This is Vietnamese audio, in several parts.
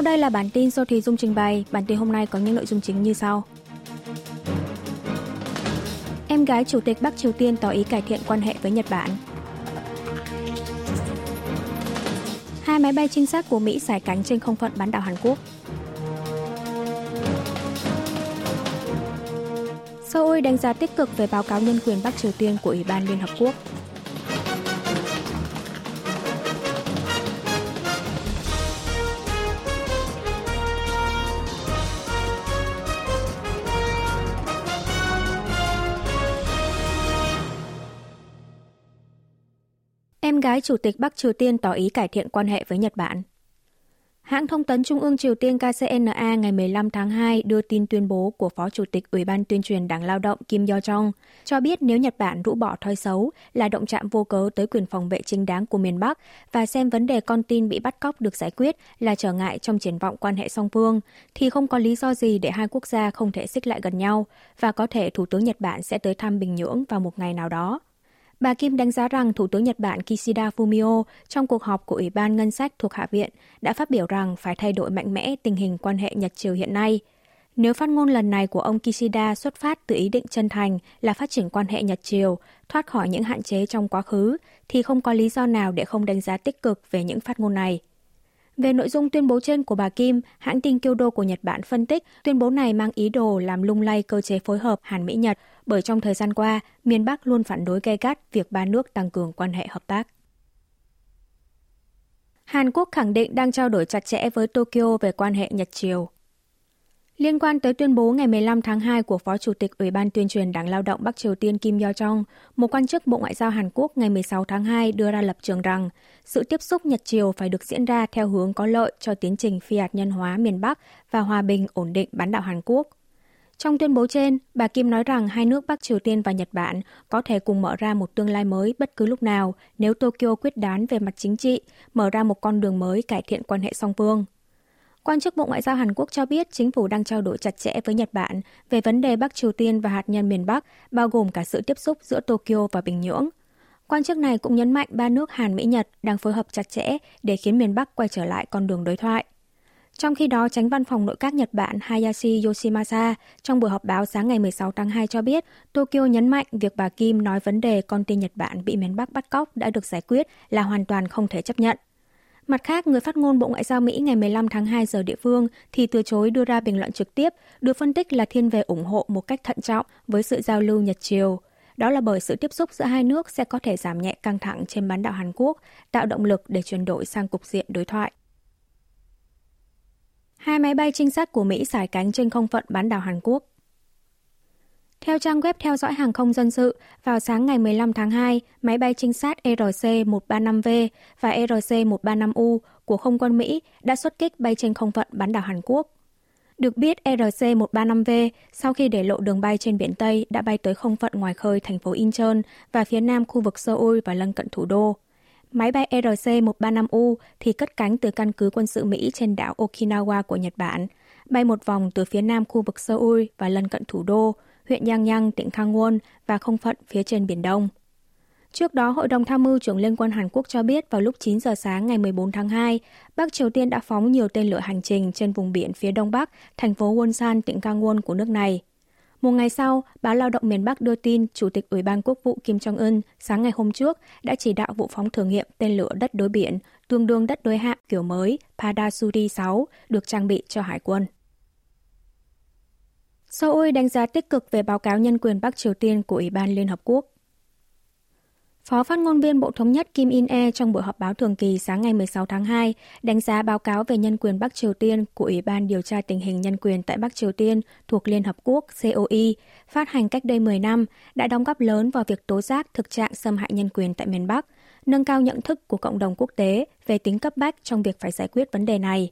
Sau đây là bản tin do Thùy Dung trình bày. Bản tin hôm nay có những nội dung chính như sau. Em gái Chủ tịch Bắc Triều Tiên tỏ ý cải thiện quan hệ với Nhật Bản. Hai máy bay trinh sát của Mỹ xài cánh trên không phận bán đảo Hàn Quốc. Seoul đánh giá tích cực về báo cáo nhân quyền Bắc Triều Tiên của Ủy ban Liên Hợp Quốc. Em gái Chủ tịch Bắc Triều Tiên tỏ ý cải thiện quan hệ với Nhật Bản. Hãng thông tấn Trung ương Triều Tiên KCNA ngày 15 tháng 2 đưa tin tuyên bố của Phó Chủ tịch Ủy ban tuyên truyền Đảng Lao động Kim Yo Jong cho biết nếu Nhật Bản rũ bỏ thói xấu là động chạm vô cớ tới quyền phòng vệ chính đáng của miền Bắc và xem vấn đề con tin bị bắt cóc được giải quyết là trở ngại trong triển vọng quan hệ song phương, thì không có lý do gì để hai quốc gia không thể xích lại gần nhau và có thể Thủ tướng Nhật Bản sẽ tới thăm Bình Nhưỡng vào một ngày nào đó. Bà Kim đánh giá rằng Thủ tướng Nhật Bản Kishida Fumio trong cuộc họp của Ủy ban Ngân sách thuộc Hạ viện đã phát biểu rằng phải thay đổi mạnh mẽ tình hình quan hệ Nhật-Triều hiện nay. Nếu phát ngôn lần này của ông Kishida xuất phát từ ý định chân thành là phát triển quan hệ Nhật-Triều, thoát khỏi những hạn chế trong quá khứ, thì không có lý do nào để không đánh giá tích cực về những phát ngôn này. Về nội dung tuyên bố trên của bà Kim, hãng tin Kyodo của Nhật Bản phân tích tuyên bố này mang ý đồ làm lung lay cơ chế phối hợp Hàn Mỹ-Nhật bởi trong thời gian qua, miền Bắc luôn phản đối gay gắt việc ba nước tăng cường quan hệ hợp tác. Hàn Quốc khẳng định đang trao đổi chặt chẽ với Tokyo về quan hệ Nhật-Triều. Liên quan tới tuyên bố ngày 15 tháng 2 của Phó Chủ tịch Ủy ban tuyên truyền Đảng Lao động Bắc Triều Tiên Kim Yo Jong, một quan chức Bộ Ngoại giao Hàn Quốc ngày 16 tháng 2 đưa ra lập trường rằng sự tiếp xúc Nhật Triều phải được diễn ra theo hướng có lợi cho tiến trình phi hạt nhân hóa miền Bắc và hòa bình ổn định bán đảo Hàn Quốc. Trong tuyên bố trên, bà Kim nói rằng hai nước Bắc Triều Tiên và Nhật Bản có thể cùng mở ra một tương lai mới bất cứ lúc nào nếu Tokyo quyết đoán về mặt chính trị, mở ra một con đường mới cải thiện quan hệ song phương. Quan chức Bộ Ngoại giao Hàn Quốc cho biết chính phủ đang trao đổi chặt chẽ với Nhật Bản về vấn đề Bắc Triều Tiên và hạt nhân miền Bắc, bao gồm cả sự tiếp xúc giữa Tokyo và Bình Nhưỡng. Quan chức này cũng nhấn mạnh ba nước Hàn Mỹ Nhật đang phối hợp chặt chẽ để khiến miền Bắc quay trở lại con đường đối thoại. Trong khi đó, tránh văn phòng nội các Nhật Bản Hayashi Yoshimasa trong buổi họp báo sáng ngày 16 tháng 2 cho biết, Tokyo nhấn mạnh việc bà Kim nói vấn đề con tin Nhật Bản bị miền Bắc bắt cóc đã được giải quyết là hoàn toàn không thể chấp nhận. Mặt khác, người phát ngôn Bộ Ngoại giao Mỹ ngày 15 tháng 2 giờ địa phương thì từ chối đưa ra bình luận trực tiếp, được phân tích là thiên về ủng hộ một cách thận trọng với sự giao lưu Nhật-Triều. Đó là bởi sự tiếp xúc giữa hai nước sẽ có thể giảm nhẹ căng thẳng trên bán đảo Hàn Quốc, tạo động lực để chuyển đổi sang cục diện đối thoại. Hai máy bay trinh sát của Mỹ xài cánh trên không phận bán đảo Hàn Quốc. Theo trang web theo dõi hàng không dân sự, vào sáng ngày 15 tháng 2, máy bay trinh sát RC-135V và RC-135U của không quân Mỹ đã xuất kích bay trên không phận bán đảo Hàn Quốc. Được biết, RC-135V sau khi để lộ đường bay trên biển Tây đã bay tới không phận ngoài khơi thành phố Incheon và phía nam khu vực Seoul và lân cận thủ đô. Máy bay RC-135U thì cất cánh từ căn cứ quân sự Mỹ trên đảo Okinawa của Nhật Bản, bay một vòng từ phía nam khu vực Seoul và lân cận thủ đô, huyện Yangyang, tỉnh Kangwon và không phận phía trên Biển Đông. Trước đó, Hội đồng Tham mưu trưởng Liên quân Hàn Quốc cho biết vào lúc 9 giờ sáng ngày 14 tháng 2, Bắc Triều Tiên đã phóng nhiều tên lửa hành trình trên vùng biển phía đông bắc, thành phố Wonsan, tỉnh Gangwon của nước này. Một ngày sau, báo Lao động miền Bắc đưa tin Chủ tịch Ủy ban Quốc vụ Kim Jong-un sáng ngày hôm trước đã chỉ đạo vụ phóng thử nghiệm tên lửa đất đối biển tương đương đất đối hạ kiểu mới Padasuri 6 được trang bị cho Hải quân. Seoul đánh giá tích cực về báo cáo nhân quyền Bắc Triều Tiên của Ủy ban Liên Hợp Quốc. Phó phát ngôn viên Bộ Thống nhất Kim In-e trong buổi họp báo thường kỳ sáng ngày 16 tháng 2 đánh giá báo cáo về nhân quyền Bắc Triều Tiên của Ủy ban điều tra tình hình nhân quyền tại Bắc Triều Tiên thuộc Liên Hợp Quốc COI phát hành cách đây 10 năm đã đóng góp lớn vào việc tố giác thực trạng xâm hại nhân quyền tại miền Bắc, nâng cao nhận thức của cộng đồng quốc tế về tính cấp bách trong việc phải giải quyết vấn đề này.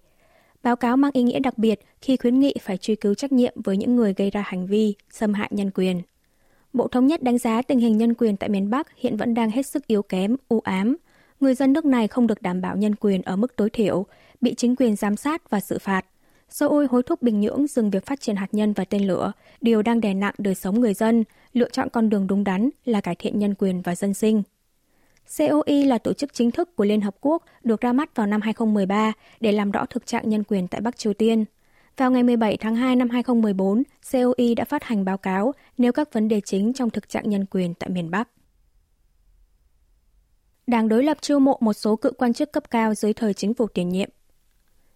Báo cáo mang ý nghĩa đặc biệt khi khuyến nghị phải truy cứu trách nhiệm với những người gây ra hành vi xâm hại nhân quyền. Bộ Thống nhất đánh giá tình hình nhân quyền tại miền Bắc hiện vẫn đang hết sức yếu kém, u ám. Người dân nước này không được đảm bảo nhân quyền ở mức tối thiểu, bị chính quyền giám sát và xử phạt. Seoul hối thúc Bình Nhưỡng dừng việc phát triển hạt nhân và tên lửa, điều đang đè nặng đời sống người dân, lựa chọn con đường đúng đắn là cải thiện nhân quyền và dân sinh. COI là tổ chức chính thức của Liên Hợp Quốc được ra mắt vào năm 2013 để làm rõ thực trạng nhân quyền tại Bắc Triều Tiên. Vào ngày 17 tháng 2 năm 2014, COI đã phát hành báo cáo nêu các vấn đề chính trong thực trạng nhân quyền tại miền Bắc. Đảng đối lập chiêu mộ một số cựu quan chức cấp cao dưới thời chính phủ tiền nhiệm.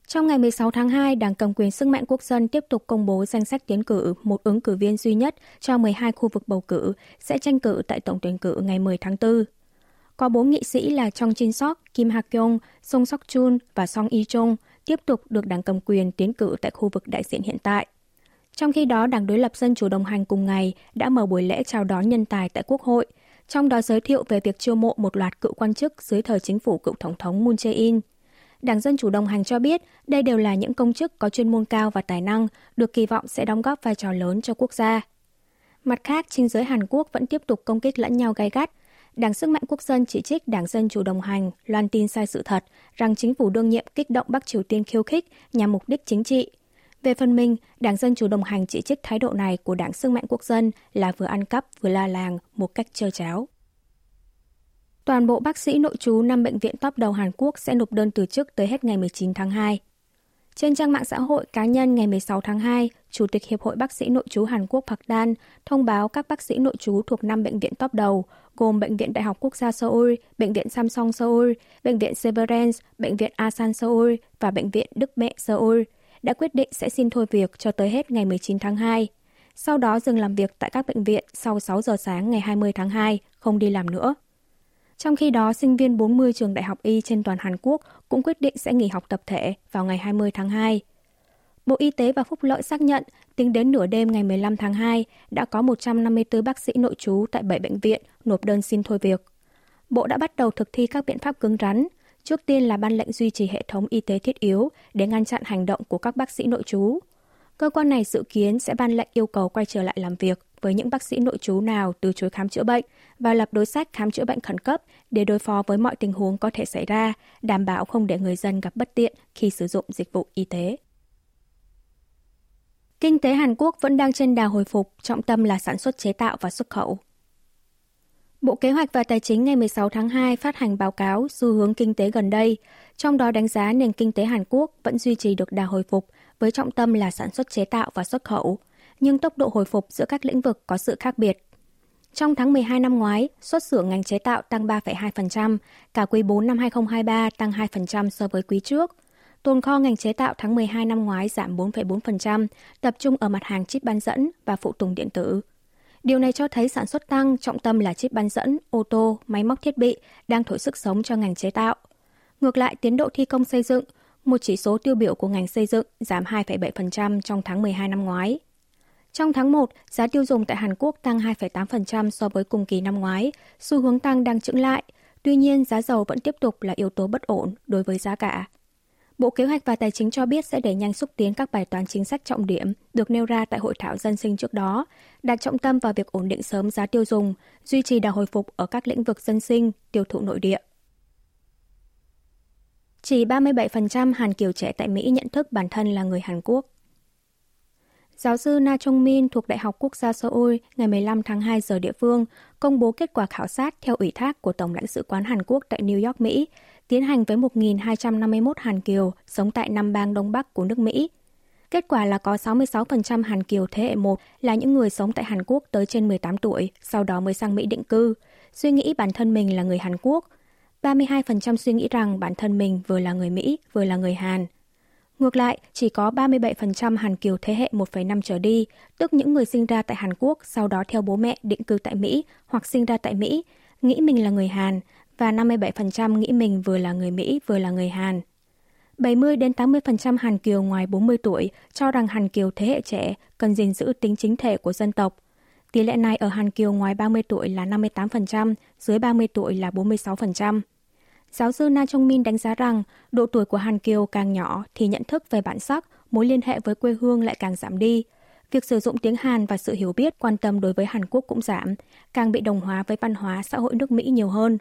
Trong ngày 16 tháng 2, Đảng cầm quyền sức mạnh quốc dân tiếp tục công bố danh sách tiến cử một ứng cử viên duy nhất cho 12 khu vực bầu cử sẽ tranh cử tại tổng tuyển cử ngày 10 tháng 4. Có bốn nghị sĩ là Trong Jin Sok, Kim Ha Kyung, Song Sok Chun và Song Yi Chung tiếp tục được đảng cầm quyền tiến cử tại khu vực đại diện hiện tại. Trong khi đó, Đảng đối lập Dân chủ đồng hành cùng ngày đã mở buổi lễ chào đón nhân tài tại Quốc hội, trong đó giới thiệu về việc chiêu mộ một loạt cựu quan chức dưới thời chính phủ cựu Tổng thống Moon Jae-in. Đảng Dân Chủ đồng hành cho biết đây đều là những công chức có chuyên môn cao và tài năng, được kỳ vọng sẽ đóng góp vai trò lớn cho quốc gia. Mặt khác, chính giới Hàn Quốc vẫn tiếp tục công kích lẫn nhau gay gắt. Đảng Sức mạnh Quốc dân chỉ trích Đảng Dân Chủ đồng hành loan tin sai sự thật rằng chính phủ đương nhiệm kích động Bắc Triều Tiên khiêu khích nhằm mục đích chính trị. Về phần mình, Đảng Dân Chủ đồng hành chỉ trích thái độ này của Đảng Sức mạnh Quốc dân là vừa ăn cắp vừa la làng một cách trơ cháo. Toàn bộ bác sĩ nội trú 5 bệnh viện top đầu Hàn Quốc sẽ nộp đơn từ chức tới hết ngày 19 tháng 2. Trên trang mạng xã hội cá nhân ngày 16 tháng 2, Chủ tịch Hiệp hội Bác sĩ Nội trú Hàn Quốc Park Dan thông báo các bác sĩ nội trú thuộc 5 bệnh viện top đầu, gồm Bệnh viện Đại học Quốc gia Seoul, Bệnh viện Samsung Seoul, Bệnh viện Severance, Bệnh viện Asan Seoul và Bệnh viện Đức Mẹ Seoul, đã quyết định sẽ xin thôi việc cho tới hết ngày 19 tháng 2. Sau đó dừng làm việc tại các bệnh viện sau 6 giờ sáng ngày 20 tháng 2, không đi làm nữa. Trong khi đó, sinh viên 40 trường đại học y trên toàn Hàn Quốc cũng quyết định sẽ nghỉ học tập thể vào ngày 20 tháng 2. Bộ Y tế và Phúc lợi xác nhận, tính đến nửa đêm ngày 15 tháng 2, đã có 154 bác sĩ nội trú tại 7 bệnh viện nộp đơn xin thôi việc. Bộ đã bắt đầu thực thi các biện pháp cứng rắn, trước tiên là ban lệnh duy trì hệ thống y tế thiết yếu để ngăn chặn hành động của các bác sĩ nội trú. Cơ quan này dự kiến sẽ ban lệnh yêu cầu quay trở lại làm việc với những bác sĩ nội trú nào từ chối khám chữa bệnh và lập đối sách khám chữa bệnh khẩn cấp để đối phó với mọi tình huống có thể xảy ra, đảm bảo không để người dân gặp bất tiện khi sử dụng dịch vụ y tế. Kinh tế Hàn Quốc vẫn đang trên đà hồi phục, trọng tâm là sản xuất chế tạo và xuất khẩu. Bộ Kế hoạch và Tài chính ngày 16 tháng 2 phát hành báo cáo xu hướng kinh tế gần đây, trong đó đánh giá nền kinh tế Hàn Quốc vẫn duy trì được đà hồi phục với trọng tâm là sản xuất chế tạo và xuất khẩu, nhưng tốc độ hồi phục giữa các lĩnh vực có sự khác biệt. Trong tháng 12 năm ngoái, xuất xưởng ngành chế tạo tăng 3,2%, cả quý 4 năm 2023 tăng 2% so với quý trước. Tồn kho ngành chế tạo tháng 12 năm ngoái giảm 4,4%, tập trung ở mặt hàng chip bán dẫn và phụ tùng điện tử. Điều này cho thấy sản xuất tăng, trọng tâm là chip bán dẫn, ô tô, máy móc thiết bị đang thổi sức sống cho ngành chế tạo. Ngược lại, tiến độ thi công xây dựng, một chỉ số tiêu biểu của ngành xây dựng giảm 2,7% trong tháng 12 năm ngoái. Trong tháng 1, giá tiêu dùng tại Hàn Quốc tăng 2,8% so với cùng kỳ năm ngoái, xu hướng tăng đang chững lại. Tuy nhiên, giá dầu vẫn tiếp tục là yếu tố bất ổn đối với giá cả. Bộ Kế hoạch và Tài chính cho biết sẽ đẩy nhanh xúc tiến các bài toán chính sách trọng điểm được nêu ra tại hội thảo dân sinh trước đó, đặt trọng tâm vào việc ổn định sớm giá tiêu dùng, duy trì đà hồi phục ở các lĩnh vực dân sinh, tiêu thụ nội địa. Chỉ 37% Hàn Kiều trẻ tại Mỹ nhận thức bản thân là người Hàn Quốc. Giáo sư Na Chung Min thuộc Đại học Quốc gia Seoul ngày 15 tháng 2 giờ địa phương công bố kết quả khảo sát theo ủy thác của Tổng lãnh sự quán Hàn Quốc tại New York, Mỹ, tiến hành với 1.251 Hàn Kiều sống tại năm bang Đông Bắc của nước Mỹ. Kết quả là có 66% Hàn Kiều thế hệ 1 là những người sống tại Hàn Quốc tới trên 18 tuổi, sau đó mới sang Mỹ định cư, suy nghĩ bản thân mình là người Hàn Quốc. 32% suy nghĩ rằng bản thân mình vừa là người Mỹ, vừa là người Hàn. Ngược lại, chỉ có 37% Hàn Kiều thế hệ 1,5 trở đi, tức những người sinh ra tại Hàn Quốc sau đó theo bố mẹ định cư tại Mỹ hoặc sinh ra tại Mỹ, nghĩ mình là người Hàn và 57% nghĩ mình vừa là người Mỹ vừa là người Hàn. 70 đến 80% Hàn Kiều ngoài 40 tuổi cho rằng Hàn Kiều thế hệ trẻ cần gìn giữ tính chính thể của dân tộc. Tỷ lệ này ở Hàn Kiều ngoài 30 tuổi là 58%, dưới 30 tuổi là 46%. Giáo sư Na Trong Min đánh giá rằng độ tuổi của Hàn Kiều càng nhỏ thì nhận thức về bản sắc, mối liên hệ với quê hương lại càng giảm đi. Việc sử dụng tiếng Hàn và sự hiểu biết quan tâm đối với Hàn Quốc cũng giảm, càng bị đồng hóa với văn hóa xã hội nước Mỹ nhiều hơn.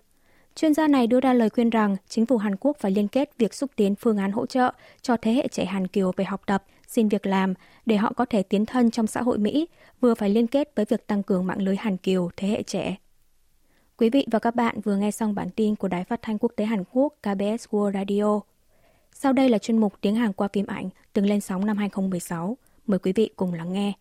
Chuyên gia này đưa ra lời khuyên rằng chính phủ Hàn Quốc phải liên kết việc xúc tiến phương án hỗ trợ cho thế hệ trẻ Hàn Kiều về học tập, xin việc làm để họ có thể tiến thân trong xã hội Mỹ, vừa phải liên kết với việc tăng cường mạng lưới Hàn Kiều thế hệ trẻ. Quý vị và các bạn vừa nghe xong bản tin của Đài Phát thanh Quốc tế Hàn Quốc KBS World Radio. Sau đây là chuyên mục tiếng Hàn qua phim ảnh từng lên sóng năm 2016. Mời quý vị cùng lắng nghe.